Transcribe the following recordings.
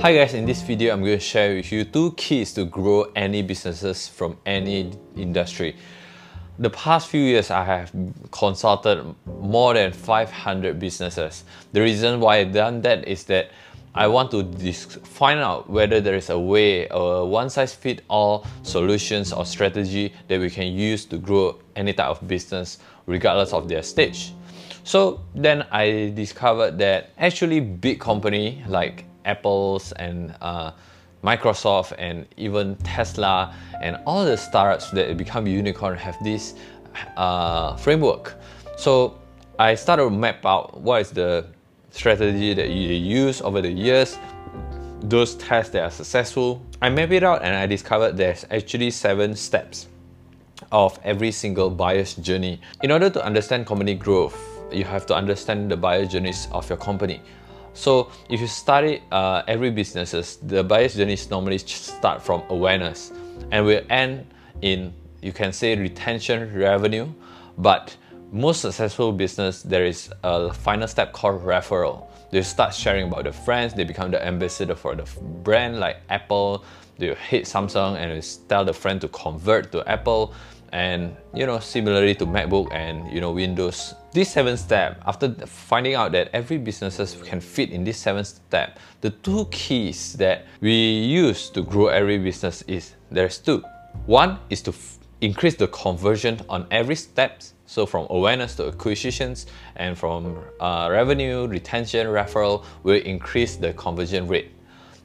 Hi guys, in this video I'm going to share with you two keys to grow any businesses from any industry. The past few years I have consulted more than 500 businesses. The reason why I've done that is that I want to find out whether there is a way, a one-size-fit-all solutions or strategy that we can use to grow any type of business regardless of their stage. So then I discovered that actually big company like Apple's and uh, Microsoft and even Tesla and all the startups that become unicorn have this uh, framework. So I started to map out what is the strategy that you use over the years, those tests that are successful. I mapped it out and I discovered there's actually seven steps of every single buyer's journey. In order to understand company growth, you have to understand the buyer journeys of your company. So if you study uh, every businesses, the buyer's journeys normally start from awareness. And will end in, you can say retention revenue, but most successful business, there is a final step called referral. They start sharing about the friends, they become the ambassador for the brand like Apple, they hit Samsung and tell the friend to convert to Apple and you know similarly to macbook and you know windows this seven step after finding out that every businesses can fit in this seven step the two keys that we use to grow every business is there's two. One is to increase the conversion on every steps. So from awareness to acquisitions and from uh, revenue retention referral will increase the conversion rate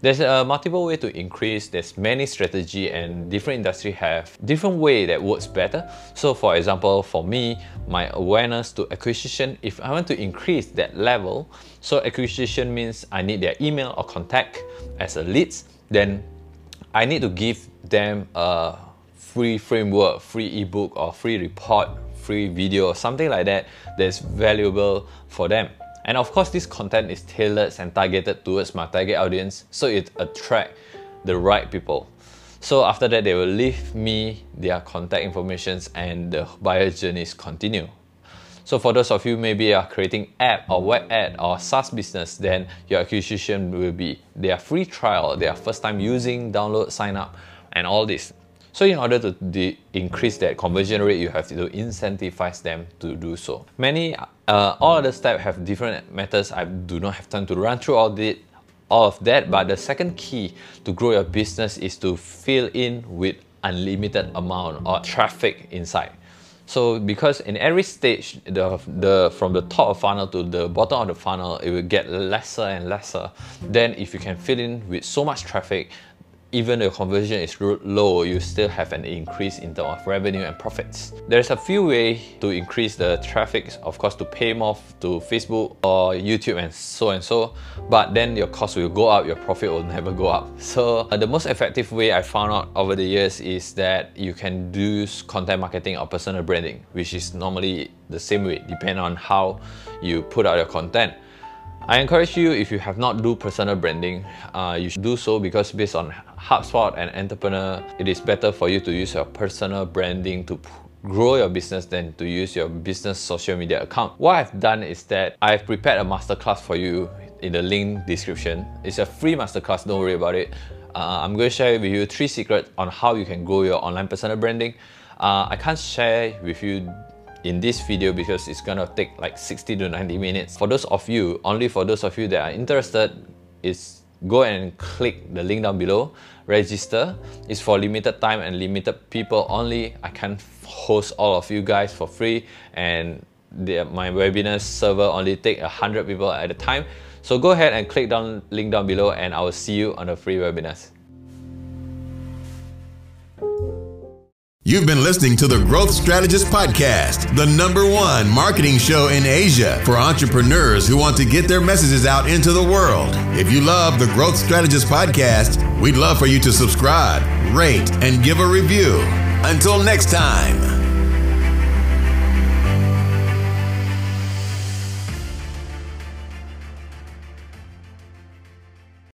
there's a multiple way to increase, there's many strategy and different industry have different way that works better. So for example, for me, my awareness to acquisition, if I want to increase that level, so acquisition means I need their email or contact as a leads, then I need to give them a free framework, free ebook or free report, free video, or something like that that's valuable for them. And of course, this content is tailored and targeted towards my target audience, so it attract the right people. So after that, they will leave me their contact informations and the buyer journeys continue. So for those of you maybe are creating app or web ad or SaaS business, then your acquisition will be their free trial, their first time using, download, sign up, and all this. So in order to increase that conversion rate, you have to incentivize them to do so. Many, uh, all other steps have different methods. I do not have time to run through all the all of that, but the second key to grow your business is to fill in with unlimited amount of traffic inside. So because in every stage, the, the from the top of funnel to the bottom of the funnel, it will get lesser and lesser. Then if you can fill in with so much traffic, even the conversion is low, you still have an increase in terms of revenue and profits. There's a few ways to increase the traffic, of course, to pay more to Facebook or YouTube and so and so, but then your cost will go up, your profit will never go up. So uh, the most effective way I found out over the years is that you can do content marketing or personal branding, which is normally the same way, depending on how you put out your content. I encourage you if you have not do personal branding, uh, you should do so because based on HubSpot and Entrepreneur, it is better for you to use your personal branding to grow your business than to use your business social media account. What I've done is that I've prepared a masterclass for you in the link description. It's a free masterclass, don't worry about it. Uh, I'm going to share with you three secrets on how you can grow your online personal branding. Uh, I can't share with you in this video because it's gonna take like 60 to 90 minutes. For those of you, only for those of you that are interested, is go and click the link down below, register. It's for limited time and limited people only. I can host all of you guys for free and the, my webinar server only take 100 people at a time. So go ahead and click down link down below and I will see you on the free webinars. You've been listening to the Growth Strategist Podcast, the number one marketing show in Asia for entrepreneurs who want to get their messages out into the world. If you love the Growth Strategist Podcast, we'd love for you to subscribe, rate, and give a review. Until next time.